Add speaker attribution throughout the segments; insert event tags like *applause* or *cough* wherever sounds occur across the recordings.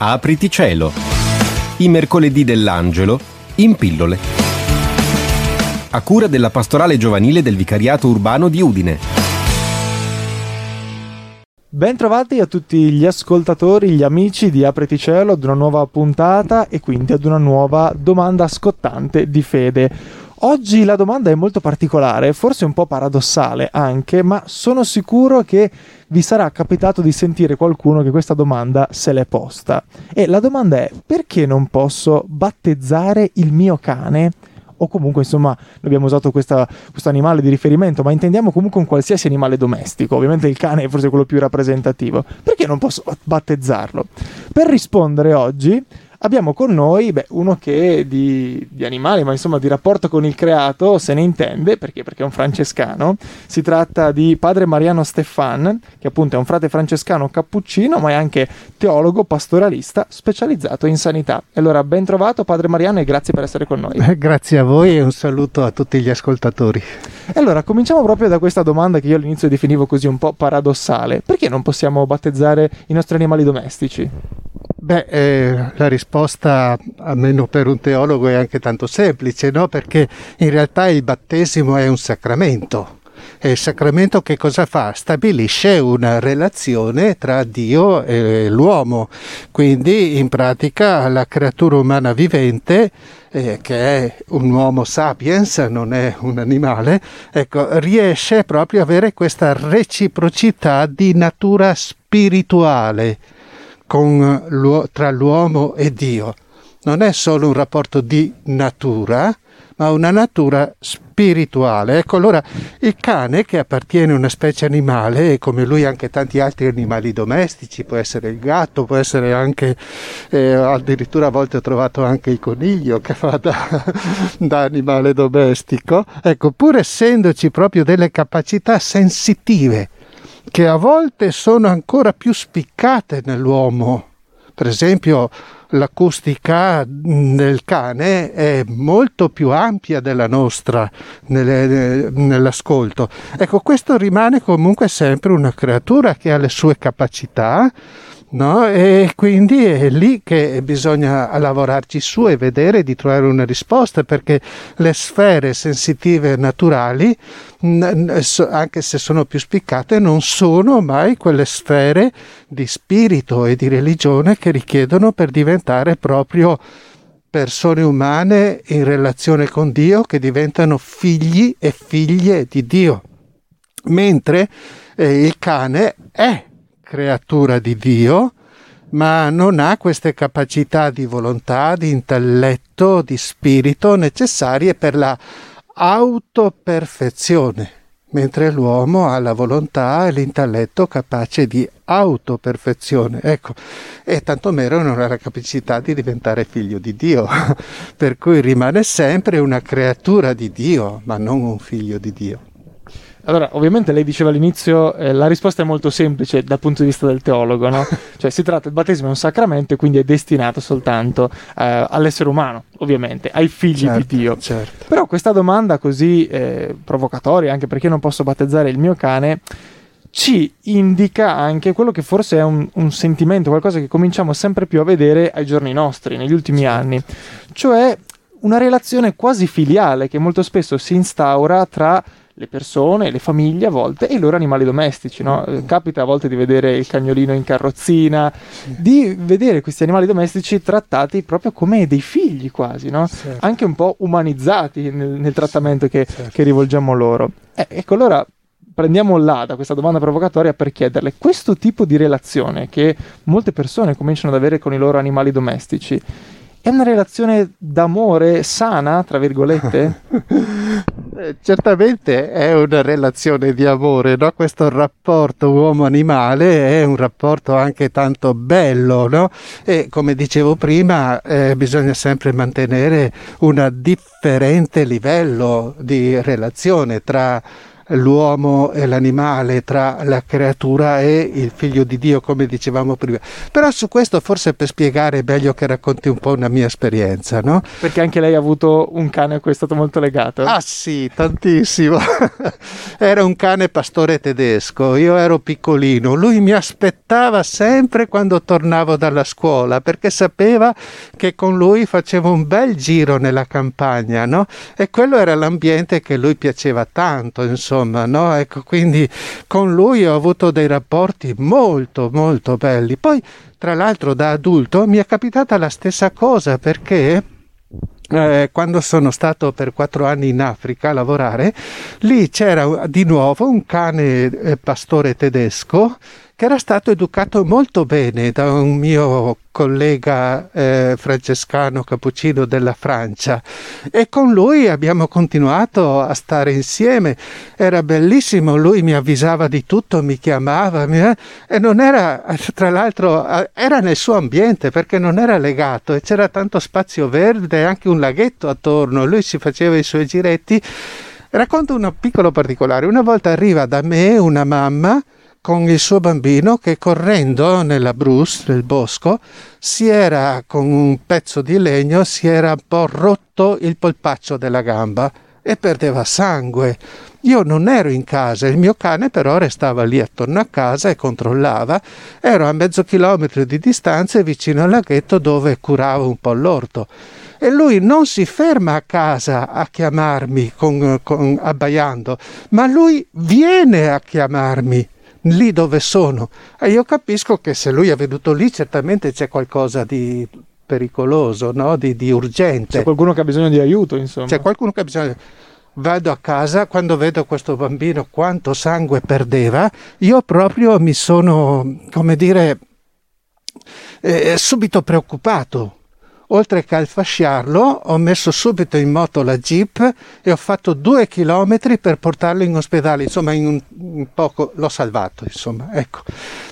Speaker 1: Apriti cielo. I mercoledì dell'angelo in pillole. A cura della pastorale giovanile del Vicariato Urbano di Udine.
Speaker 2: Bentrovati a tutti gli ascoltatori, gli amici di Apriti Cielo ad una nuova puntata e quindi ad una nuova domanda scottante di fede. Oggi la domanda è molto particolare, forse un po' paradossale anche, ma sono sicuro che vi sarà capitato di sentire qualcuno che questa domanda se l'è posta. E la domanda è perché non posso battezzare il mio cane? O comunque, insomma, abbiamo usato questo animale di riferimento, ma intendiamo comunque un qualsiasi animale domestico. Ovviamente il cane è forse quello più rappresentativo. Perché non posso battezzarlo? Per rispondere oggi abbiamo con noi beh, uno che di, di, animali, ma insomma di rapporto con il creato se ne intende, perché? perché è un francescano. Si tratta di padre Mariano Stefan, che appunto è un frate francescano cappuccino, ma è anche teologo, pastoralista, specializzato in sanità. Allora ben trovato padre Mariano e grazie per essere con noi. *laughs*
Speaker 3: Grazie a voi e un saluto a tutti gli ascoltatori.
Speaker 2: E allora cominciamo proprio da questa domanda che io all'inizio definivo così un po' paradossale. Perché non possiamo battezzare i nostri animali domestici?
Speaker 3: Beh, eh, la risposta, almeno per un teologo, è anche tanto semplice, no? Perché in realtà il battesimo è un sacramento. E il sacramento che cosa fa? Stabilisce una relazione tra Dio e l'uomo. Quindi in pratica la creatura umana vivente, eh, che è un uomo sapiens, non è un animale, ecco, riesce proprio ad avere questa reciprocità di natura spirituale con, tra l'uomo e Dio. Non è solo un rapporto di natura, ma una natura spirituale. Ecco allora il cane che appartiene a una specie animale e come lui anche tanti altri animali domestici, può essere il gatto, può essere anche, eh, addirittura a volte ho trovato anche il coniglio che fa da, *laughs* da animale domestico, ecco pur essendoci proprio delle capacità sensitive che a volte sono ancora più spiccate nell'uomo. Per esempio, l'acustica del cane è molto più ampia della nostra nelle, nell'ascolto. Ecco, questo rimane comunque sempre una creatura che ha le sue capacità, No? E quindi è lì che bisogna lavorarci su e vedere di trovare una risposta perché le sfere sensitive naturali, anche se sono più spiccate, non sono mai quelle sfere di spirito e di religione che richiedono per diventare proprio persone umane in relazione con Dio che diventano figli e figlie di Dio. Mentre eh, il cane è creatura di Dio, ma non ha queste capacità di volontà, di intelletto, di spirito necessarie per la autoperfezione, mentre l'uomo ha la volontà e l'intelletto capace di autoperfezione. Ecco, e tanto meno non ha la capacità di diventare figlio di Dio, *laughs* per cui rimane sempre una creatura di Dio, ma non un figlio di Dio.
Speaker 2: Allora, ovviamente lei diceva all'inizio, eh, la risposta è molto semplice dal punto di vista del teologo, no? *laughs* cioè si tratta, il battesimo è un sacramento e quindi è destinato soltanto eh, all'essere umano, ovviamente, ai figli
Speaker 3: certo,
Speaker 2: di Dio.
Speaker 3: Certo.
Speaker 2: Però questa domanda così eh, provocatoria, anche perché non posso battezzare il mio cane, ci indica anche quello che forse è un, un, sentimento, qualcosa che cominciamo sempre più a vedere ai giorni nostri, negli ultimi certo. anni, cioè una relazione quasi filiale che molto spesso si instaura tra le persone, le famiglie a volte e i loro animali domestici. No? Eh, capita a volte di vedere il cagnolino in carrozzina, di vedere questi animali domestici trattati proprio come dei figli quasi, no? certo. anche un po' umanizzati nel, nel trattamento che, certo. che, rivolgiamo loro. Eh, ecco, allora prendiamo là da questa domanda provocatoria per chiederle questo tipo di relazione che molte persone cominciano ad avere con i loro animali domestici è una relazione d'amore sana, tra virgolette? *laughs*
Speaker 3: Eh, certamente è una relazione di amore, no? questo rapporto uomo-animale è un rapporto anche tanto bello no? e come dicevo prima eh, bisogna sempre mantenere un differente livello di relazione tra l'uomo e l'animale, tra la creatura e il figlio di Dio, come dicevamo prima. Però su questo forse per spiegare è meglio che racconti un po' una mia esperienza, no?
Speaker 2: Perché anche lei ha avuto un cane a cui è stato molto legato.
Speaker 3: Ah sì, tantissimo. *laughs* Era un cane pastore tedesco, io ero piccolino, lui mi aspettava sempre quando tornavo dalla scuola perché sapeva che con lui facevo un bel giro nella campagna, no? E quello era l'ambiente che lui piaceva tanto, insomma, no? Ecco, quindi con lui ho avuto dei rapporti molto, molto belli. Poi, tra l'altro, da adulto mi è capitata la stessa cosa perché eh, quando sono stato per quattro anni in Africa a lavorare, lì c'era di nuovo un cane eh, pastore tedesco che era stato educato molto bene da un mio collega eh, francescano cappuccino della Francia e con lui abbiamo continuato a stare insieme. Era bellissimo, lui mi avvisava di tutto, mi chiamava mi, eh, e non era, tra l'altro, era nel suo ambiente perché non era legato e c'era tanto spazio verde, anche un laghetto attorno, lui si faceva i suoi giretti. Racconto un piccolo particolare. Una volta arriva da me una mamma con il suo bambino che correndo nella Bruce, nel bosco, si era con un pezzo di legno, si era un po' rotto il polpaccio della gamba e perdeva sangue. Io non ero in casa, il mio cane però restava lì attorno a casa e controllava. Ero a mezzo chilometro di distanza vicino al laghetto dove curavo un po' l'orto. E lui non si ferma a casa a chiamarmi con, con, abbaiando, ma lui viene a chiamarmi lì dove sono. E io capisco che se lui è venuto lì certamente c'è qualcosa di pericoloso, no? di, di urgente.
Speaker 2: C'è qualcuno che ha bisogno di aiuto, insomma.
Speaker 3: C'è qualcuno che ha bisogno di Vado a casa, quando vedo questo bambino quanto sangue perdeva, io proprio mi sono, come dire, eh, subito preoccupato oltre che al fasciarlo, ho messo subito in moto la jeep e ho fatto due chilometri per portarlo in ospedale. Insomma, in un, poco l'ho salvato. Insomma, ecco.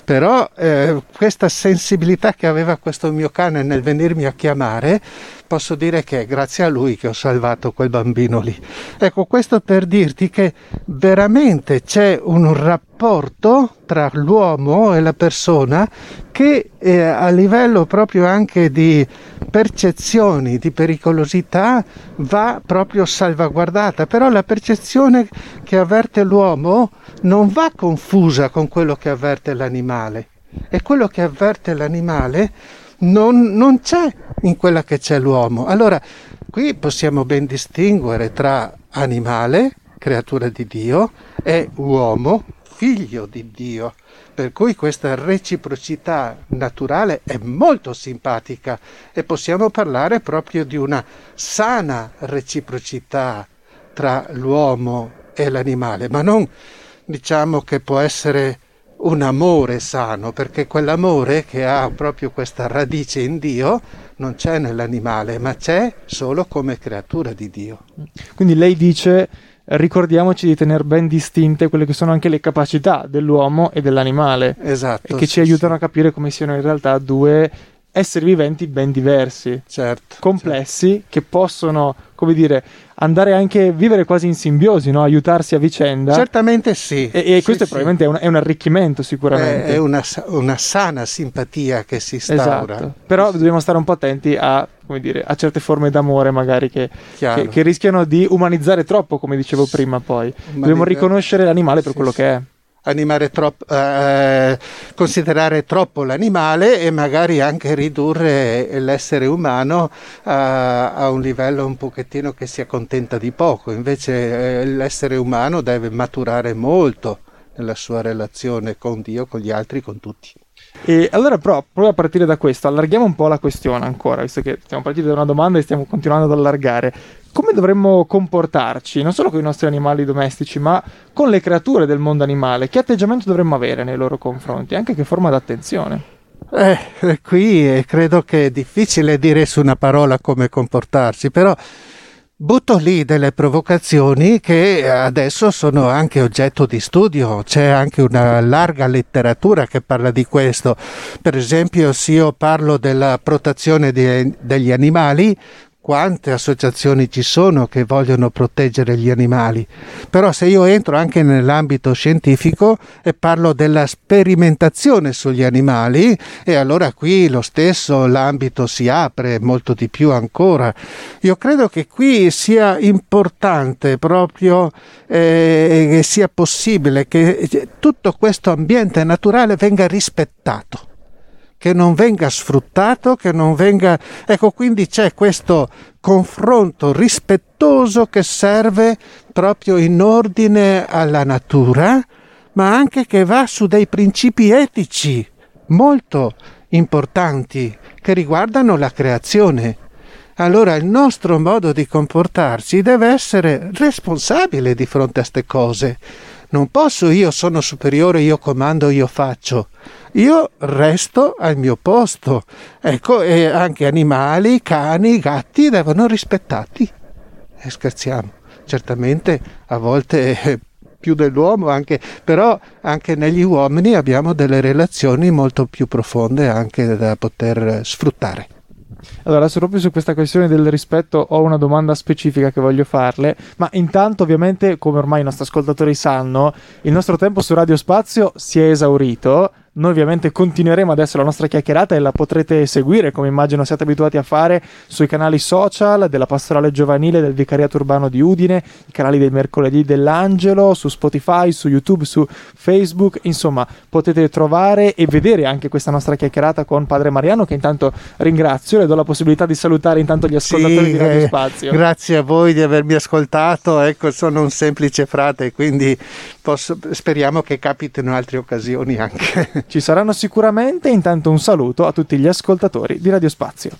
Speaker 3: Però eh, questa sensibilità che aveva questo mio cane nel venirmi a chiamare posso dire che è grazie a lui che ho salvato quel bambino lì. Ecco, questo per dirti che veramente c'è un rapporto tra l'uomo e la persona che eh, a livello proprio anche di percezioni di pericolosità va proprio salvaguardata, però la percezione che avverte l'uomo non va confusa con quello che avverte l'animale e quello che avverte l'animale non, non c'è in quella che c'è l'uomo. Allora, qui possiamo ben distinguere tra animale, creatura di Dio, e uomo, figlio di Dio. Per cui questa reciprocità naturale è molto simpatica e possiamo parlare proprio di una sana reciprocità tra l'uomo e l'animale, ma non diciamo che può essere un amore sano, perché quell'amore che ha proprio questa radice in Dio non c'è nell'animale, ma c'è solo come creatura di Dio.
Speaker 2: Quindi lei dice ricordiamoci di tenere ben distinte quelle che sono anche le capacità dell'uomo e dell'animale.
Speaker 3: Esatto.
Speaker 2: E che sì, ci aiutano sì. a capire come siano in realtà due esseri viventi ben diversi,
Speaker 3: certo,
Speaker 2: complessi,
Speaker 3: certo.
Speaker 2: che possono, come dire, andare anche a vivere quasi in simbiosi, no? aiutarsi a vicenda.
Speaker 3: Certamente sì.
Speaker 2: E, e
Speaker 3: sì,
Speaker 2: questo
Speaker 3: sì.
Speaker 2: probabilmente è un, è un, arricchimento sicuramente.
Speaker 3: È, è una, una, sana simpatia che si instaura.
Speaker 2: Esatto. Però dobbiamo stare un po' attenti a, dire, a certe forme d'amore magari che, che, che, rischiano di umanizzare troppo, come dicevo prima poi. Umanizza... Dobbiamo riconoscere l'animale per quello che è
Speaker 3: troppo, eh, considerare troppo l'animale e magari anche ridurre l'essere umano a, a, un livello un pochettino che si accontenta di poco. Invece eh, l'essere umano deve maturare molto nella sua relazione con Dio, con gli altri, con tutti.
Speaker 2: E allora, però, proprio a partire da questo, allarghiamo un po' la questione ancora, visto che siamo partiti da una domanda e stiamo continuando ad allargare come dovremmo comportarci, non solo con i nostri animali domestici, ma con le creature del mondo animale? Che atteggiamento dovremmo avere nei loro confronti? Anche che forma d'attenzione?
Speaker 3: Eh, qui credo che è difficile dire su una parola come comportarsi, però butto lì delle provocazioni che adesso sono anche oggetto di studio, c'è anche una larga letteratura che parla di questo. Per esempio, se io parlo della protezione de- degli animali, quante associazioni ci sono che vogliono proteggere gli animali, però se io entro anche nell'ambito scientifico e parlo della sperimentazione sugli animali, e allora qui lo stesso l'ambito si apre molto di più ancora. Io credo che qui sia importante proprio eh, che sia possibile che tutto questo ambiente naturale venga rispettato che non venga sfruttato, che non venga... Ecco, quindi c'è questo confronto rispettoso che serve proprio in ordine alla natura, ma anche che va su dei principi etici molto importanti che riguardano la creazione. Allora il nostro modo di comportarsi deve essere responsabile di fronte a queste cose. Non posso io sono superiore, io comando, io faccio io resto al mio posto. Ecco, e anche animali, cani, gatti devono rispettati. E scherziamo. Certamente a volte più dell'uomo, anche, però anche negli uomini abbiamo delle relazioni molto più profonde anche da poter sfruttare.
Speaker 2: Allora, proprio su questa questione del rispetto ho una domanda specifica che voglio farle, ma intanto ovviamente, come ormai i nostri ascoltatori sanno, il nostro tempo su Radio Spazio si è esaurito. Noi ovviamente continueremo adesso la nostra chiacchierata e la potrete seguire, come immagino siate abituati a fare, sui canali social della Pastorale Giovanile del Vicariato Urbano di Udine, i canali del mercoledì dell'Angelo, su Spotify, su YouTube, su Facebook, insomma potete trovare e vedere anche questa nostra chiacchierata con Padre Mariano che intanto ringrazio, le do la possibilità di salutare intanto gli ascoltatori
Speaker 3: sì,
Speaker 2: di Radio eh, Spazio.
Speaker 3: Grazie a voi di avermi ascoltato, ecco sono un semplice frate, quindi posso, speriamo che capitino altre occasioni anche.
Speaker 2: Ci saranno sicuramente. Intanto un saluto a tutti gli ascoltatori di Radio Spazio.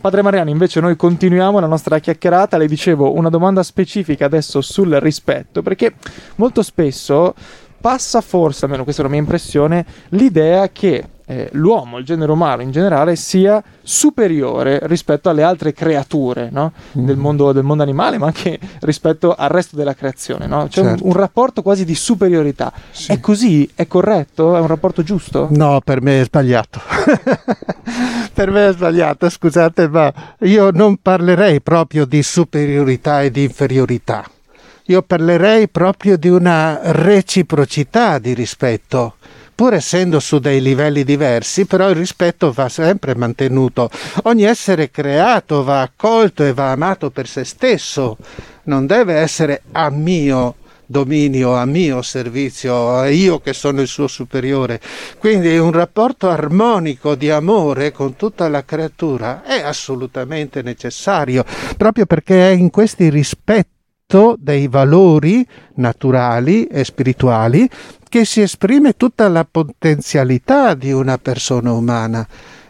Speaker 2: Padre Mariano, invece noi continuiamo la nostra chiacchierata, le dicevo una domanda specifica adesso sul rispetto, perché molto spesso passa forse, almeno questa è la mia impressione, l'idea che eh, l'uomo, il genere umano in generale, sia superiore rispetto alle altre creature no? mm. del, mondo, del, mondo, animale, ma anche rispetto al resto della creazione. No? C'è certo. un, un, rapporto quasi di superiorità. Sì. È così? È corretto? È un rapporto giusto?
Speaker 3: No, per me è sbagliato. *laughs* per me è sbagliato, scusate, ma io non parlerei proprio di superiorità e di inferiorità. Io parlerei proprio di una reciprocità di rispetto pur essendo su dei livelli diversi, però il rispetto va sempre mantenuto. Ogni essere creato va accolto e va amato per se stesso, non deve essere a mio dominio, a mio servizio, io che sono il suo superiore. Quindi un rapporto armonico di amore con tutta la creatura è assolutamente necessario, proprio perché è in questi rispetti dei valori naturali e spirituali che si esprime tutta la potenzialità di una persona umana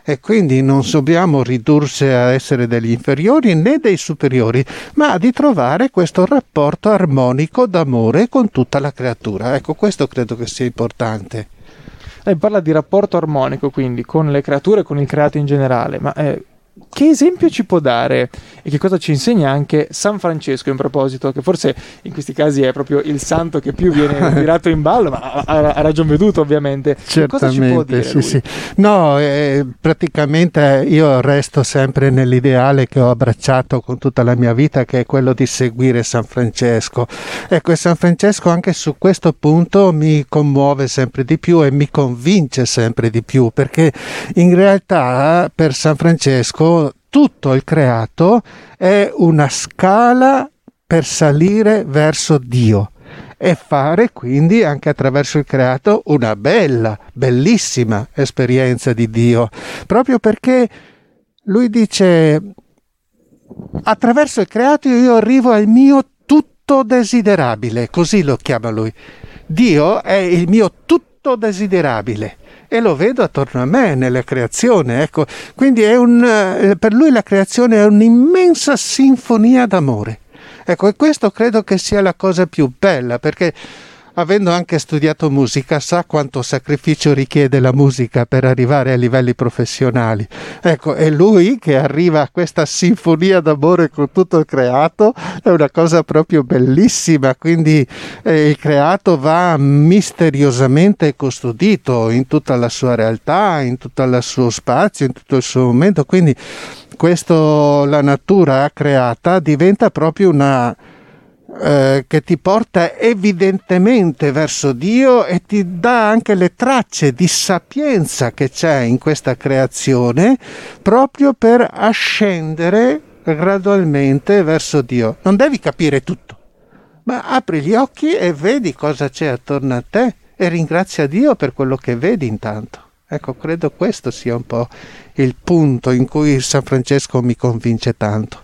Speaker 3: e quindi non dobbiamo ridursi a essere degli inferiori né dei superiori, ma di trovare questo rapporto armonico d'amore con tutta la creatura. Ecco, questo credo che sia importante.
Speaker 2: Lei parla di rapporto armonico quindi con le creature, con il creato in generale, ma eh, che esempio ci può dare e che cosa ci insegna anche San Francesco in proposito, che forse in questi casi è proprio il santo che più viene *laughs* tirato in ballo, ma ha, ha ragion veduto ovviamente.
Speaker 3: Certamente, sì, sì. No, eh, praticamente io resto sempre nell'ideale che ho abbracciato con tutta la mia vita, che è quello di seguire San Francesco. Ecco, San Francesco anche su questo punto mi commuove sempre di più e mi convince sempre di più, perché in realtà per San Francesco tutto il creato è una scala per salire verso Dio e fare quindi anche attraverso il creato una bella, bellissima esperienza di Dio, proprio perché lui dice attraverso il creato io arrivo al mio tutto desiderabile, così lo chiama lui. Dio è il mio tutto desiderabile e lo vedo attorno a me nella creazione. Ecco. Quindi un, eh, per lui la creazione è un'immensa sinfonia d'amore. Ecco, e questo credo che sia la cosa più bella, perché avendo anche studiato musica, sa quanto sacrificio richiede la musica per arrivare a livelli professionali. Ecco, è lui che arriva a questa sinfonia d'amore con tutto il creato, è una cosa proprio bellissima, quindi eh, il creato va misteriosamente custodito in tutta la sua realtà, in tutto il suo spazio, in tutto il suo momento, quindi questo la natura creata diventa proprio una eh, che ti porta evidentemente verso Dio e ti dà anche le tracce di sapienza che c'è in questa creazione proprio per ascendere gradualmente verso Dio. Non devi capire tutto, ma apri gli occhi e vedi cosa c'è attorno a te e ringrazia Dio per quello che vedi intanto. Ecco, credo questo sia un po' il punto in cui San Francesco mi convince tanto.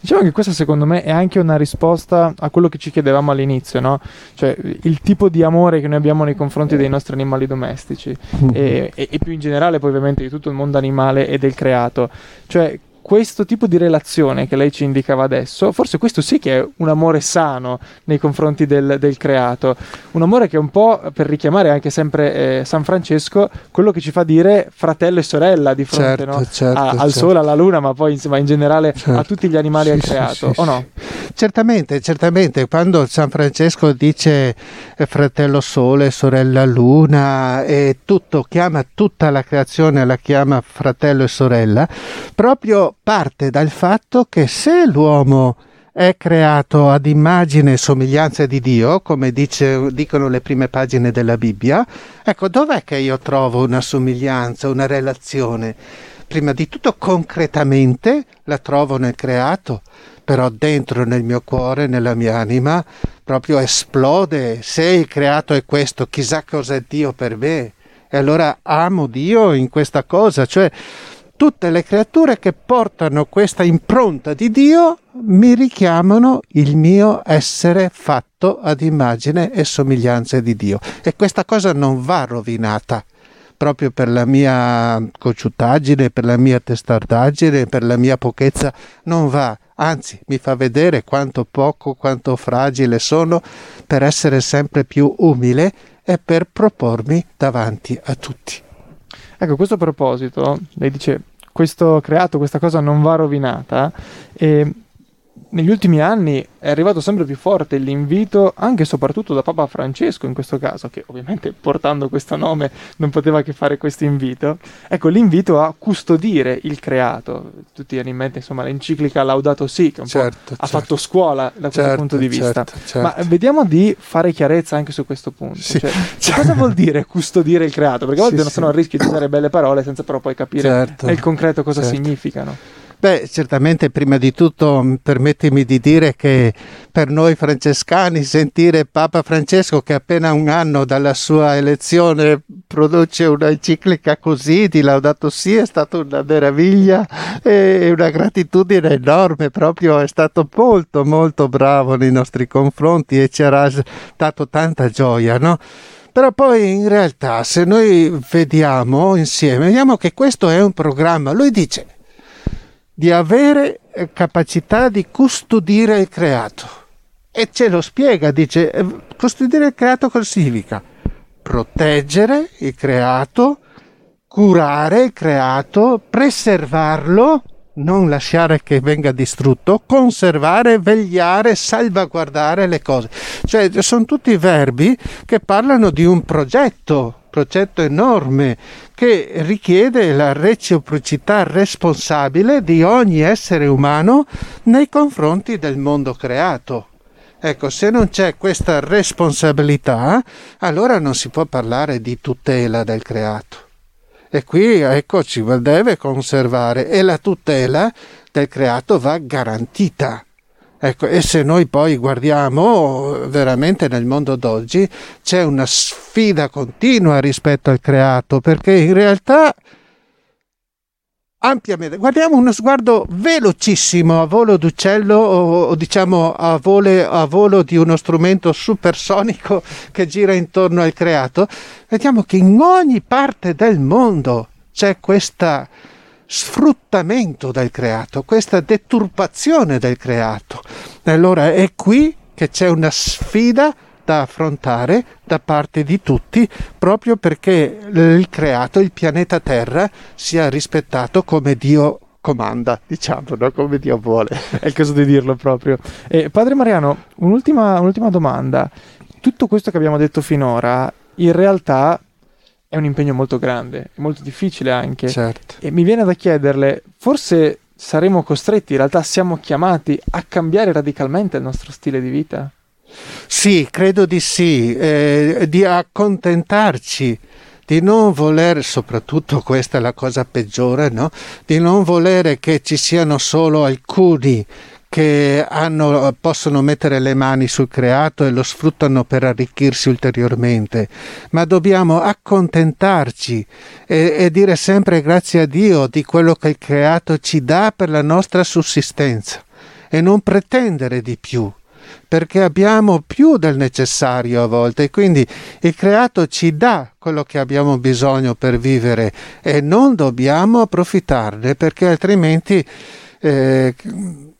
Speaker 2: Diciamo che questa secondo me è anche una risposta a quello che ci chiedevamo all'inizio, no? Cioè il tipo di amore che noi abbiamo nei confronti dei nostri animali domestici mm-hmm. e, e, e, più in generale poi ovviamente di tutto il mondo animale e del creato. Cioè questo tipo di relazione che lei ci indicava adesso, forse questo sì che è un amore sano nei confronti del, del creato, un amore che è un po', per richiamare anche sempre eh, San Francesco, quello che ci fa dire fratello e sorella di fronte
Speaker 3: certo,
Speaker 2: no?
Speaker 3: certo,
Speaker 2: a,
Speaker 3: certo.
Speaker 2: al sole, alla luna, ma poi insomma in generale a certo. tutti gli animali sì, al creato, sì, o no?
Speaker 3: Certamente, certamente, quando San Francesco dice eh, fratello sole, sorella luna e tutto, chiama tutta la creazione, la chiama fratello e sorella, proprio parte dal fatto che se l'uomo è creato ad immagine e somiglianza di Dio, come dice, dicono le prime pagine della Bibbia, ecco dov'è che io trovo una somiglianza, una relazione? Prima di tutto concretamente la trovo nel creato, però dentro nel mio cuore, nella mia anima, proprio esplode. Se il creato è questo, chissà cosa è Dio per me. E allora amo Dio in questa cosa, cioè tutte le creature che portano questa impronta di Dio mi richiamano il mio essere fatto ad immagine e somiglianza di Dio. E questa cosa non va rovinata proprio per la mia cocciutaggine, per la mia testardaggine, per la mia pochezza, non va. Anzi, mi fa vedere quanto poco, quanto fragile sono per essere sempre più umile e per propormi davanti a tutti.
Speaker 2: Ecco, a questo proposito, lei dice, questo creato, questa cosa non va rovinata e negli ultimi anni è arrivato sempre più forte l'invito, anche e soprattutto da Papa Francesco in questo caso, che ovviamente portando questo nome non poteva che fare questo invito. Ecco, l'invito a custodire il creato. Tutti hanno in mente, insomma, l'enciclica Laudato Si, che
Speaker 3: certo,
Speaker 2: certo. ha fatto scuola da questo
Speaker 3: certo,
Speaker 2: punto di vista.
Speaker 3: Certo, certo.
Speaker 2: Ma vediamo di fare chiarezza anche su questo punto.
Speaker 3: Sì.
Speaker 2: Cioè, *laughs* cosa vuol dire custodire il creato? Perché a volte
Speaker 3: Sì,
Speaker 2: non
Speaker 3: sì.
Speaker 2: sono a rischio di usare belle parole senza però poi capire
Speaker 3: Certo,
Speaker 2: nel concreto cosa
Speaker 3: certo.
Speaker 2: significano.
Speaker 3: Beh, certamente prima di tutto mh, permettimi di dire che per noi francescani sentire Papa Francesco che appena un anno dalla sua elezione produce una enciclica così di Laudato Si è stata una meraviglia e una gratitudine enorme, proprio è stato molto molto bravo nei nostri confronti e ci ha dato tanta gioia, no? Però poi in realtà se noi vediamo insieme, vediamo che questo è un programma, lui dice di avere eh, capacità di custodire il creato. E ce lo spiega, dice, eh, custodire il creato cosa significa? Proteggere il creato, curare il creato, preservarlo, non lasciare che venga distrutto, conservare, vegliare, salvaguardare le cose. Cioè, sono tutti verbi che parlano di un progetto, progetto enorme che richiede la reciprocità responsabile di ogni essere umano nei confronti del mondo creato. Ecco, se non c'è questa responsabilità, allora non si può parlare di tutela del creato. E qui, ecco, ci deve conservare e la tutela del creato va garantita. Ecco, e se noi poi guardiamo veramente nel mondo d'oggi c'è una sfida continua rispetto al creato, perché in realtà ampiamente guardiamo uno sguardo velocissimo a volo d'uccello o, o diciamo a, vole, a volo di uno strumento supersonico *laughs* che gira intorno al creato, vediamo che in ogni parte del mondo c'è questo sfruttamento del creato, questa deturpazione del creato. Allora è qui che c'è una sfida da affrontare da parte di tutti proprio perché il creato, il pianeta Terra, sia rispettato come Dio comanda, diciamo, no? come Dio vuole. *laughs*
Speaker 2: È il caso di dirlo proprio. Eh, padre Mariano, un'ultima, un'ultima domanda. Tutto questo che abbiamo detto finora, in realtà è un impegno molto grande, molto difficile anche.
Speaker 3: Certo.
Speaker 2: E mi viene da chiederle, forse saremo costretti, in realtà siamo chiamati a cambiare radicalmente il nostro stile di vita?
Speaker 3: Sì, credo di sì, eh, di accontentarci, di non voler, soprattutto questa è la cosa peggiore, no? di non volere che ci siano solo alcuni che hanno, possono mettere le mani sul creato e lo sfruttano per arricchirsi ulteriormente, ma dobbiamo accontentarci e, e dire sempre grazie a Dio di quello che il creato ci dà per la nostra sussistenza e non pretendere di più perché abbiamo più del necessario a volte. E quindi il creato ci dà quello che abbiamo bisogno per vivere e non dobbiamo approfittarne perché altrimenti eh,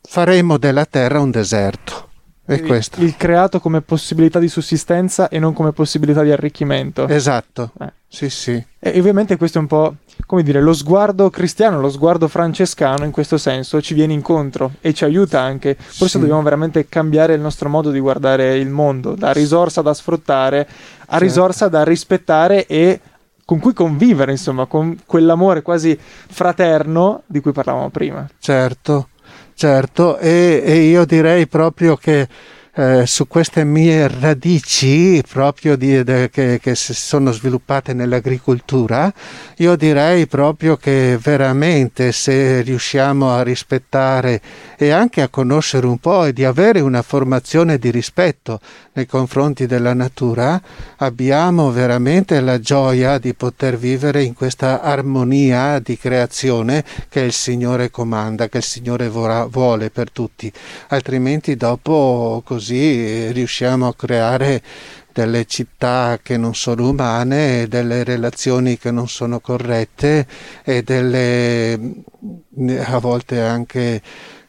Speaker 3: faremo della terra un deserto. È questo.
Speaker 2: Il creato come possibilità di sussistenza e non come possibilità di arricchimento.
Speaker 3: Esatto. Eh. Sì, sì.
Speaker 2: E ovviamente questo è un po', come dire, lo sguardo cristiano, lo sguardo francescano in questo senso ci viene incontro e ci aiuta anche. Forse sì. dobbiamo veramente cambiare il nostro modo di guardare il mondo, da risorsa da sfruttare a certo. risorsa da rispettare e con cui convivere, insomma, con quell'amore quasi fraterno di cui parlavamo prima.
Speaker 3: Certo, certo, e, e io direi proprio che eh, su queste mie radici proprio di, de, che, che, si sono sviluppate nell'agricoltura, io direi proprio che veramente se riusciamo a rispettare e anche a conoscere un po' e di avere una formazione di rispetto nei confronti della natura, abbiamo veramente la gioia di poter vivere in questa armonia di creazione che il Signore comanda, che il Signore vuole per tutti, altrimenti dopo così così riusciamo a creare delle città che non sono umane, delle relazioni che non sono corrette e delle a volte anche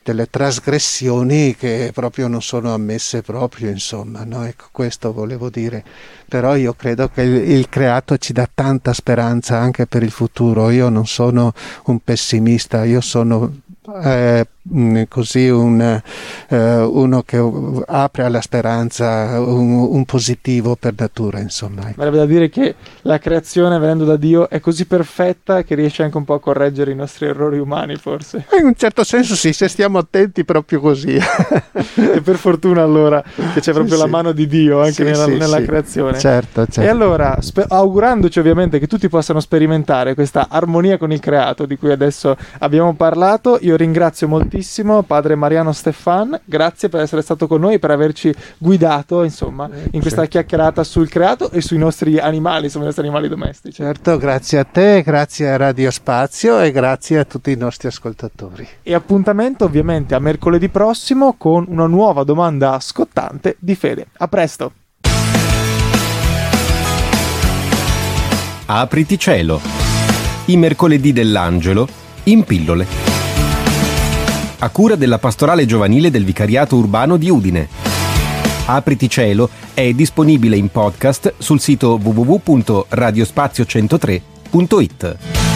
Speaker 3: delle trasgressioni che proprio non sono ammesse proprio, insomma, no? ecco questo volevo dire. Però io credo che il, il, creato ci dà tanta speranza anche per il futuro. Io non sono un pessimista, io sono eh, mm, così un, eh, uno che apre alla speranza, un, un, positivo per natura, insomma.
Speaker 2: Vorrebbe da dire che la creazione, venendo da Dio, è così perfetta che riesce anche un po' a correggere i nostri errori umani, forse.
Speaker 3: In un certo senso sì, se stiamo attenti proprio così. *laughs*
Speaker 2: e per fortuna allora che c'è proprio sì, la mano di Dio anche sì, nella, sì, nella creazione.
Speaker 3: Certo, certo.
Speaker 2: E allora, spe- augurandoci ovviamente che tutti possano sperimentare questa armonia con il creato di cui adesso abbiamo parlato, io ringrazio moltissimo padre Mariano Stefan, grazie per essere stato con noi e per averci guidato, insomma, in questa chiacchierata sul creato e sui nostri animali, sui nostri animali domestici.
Speaker 3: Certo, grazie a te, grazie a Radio Spazio e grazie a tutti i nostri ascoltatori.
Speaker 2: E appuntamento ovviamente a mercoledì prossimo con una nuova domanda scottante di fede. A presto!
Speaker 1: Apriti cielo. I mercoledì dell'angelo in pillole a cura della pastorale giovanile del Vicariato Urbano di Udine. Apriti Cielo è disponibile in podcast sul sito www.radiospazio103.it.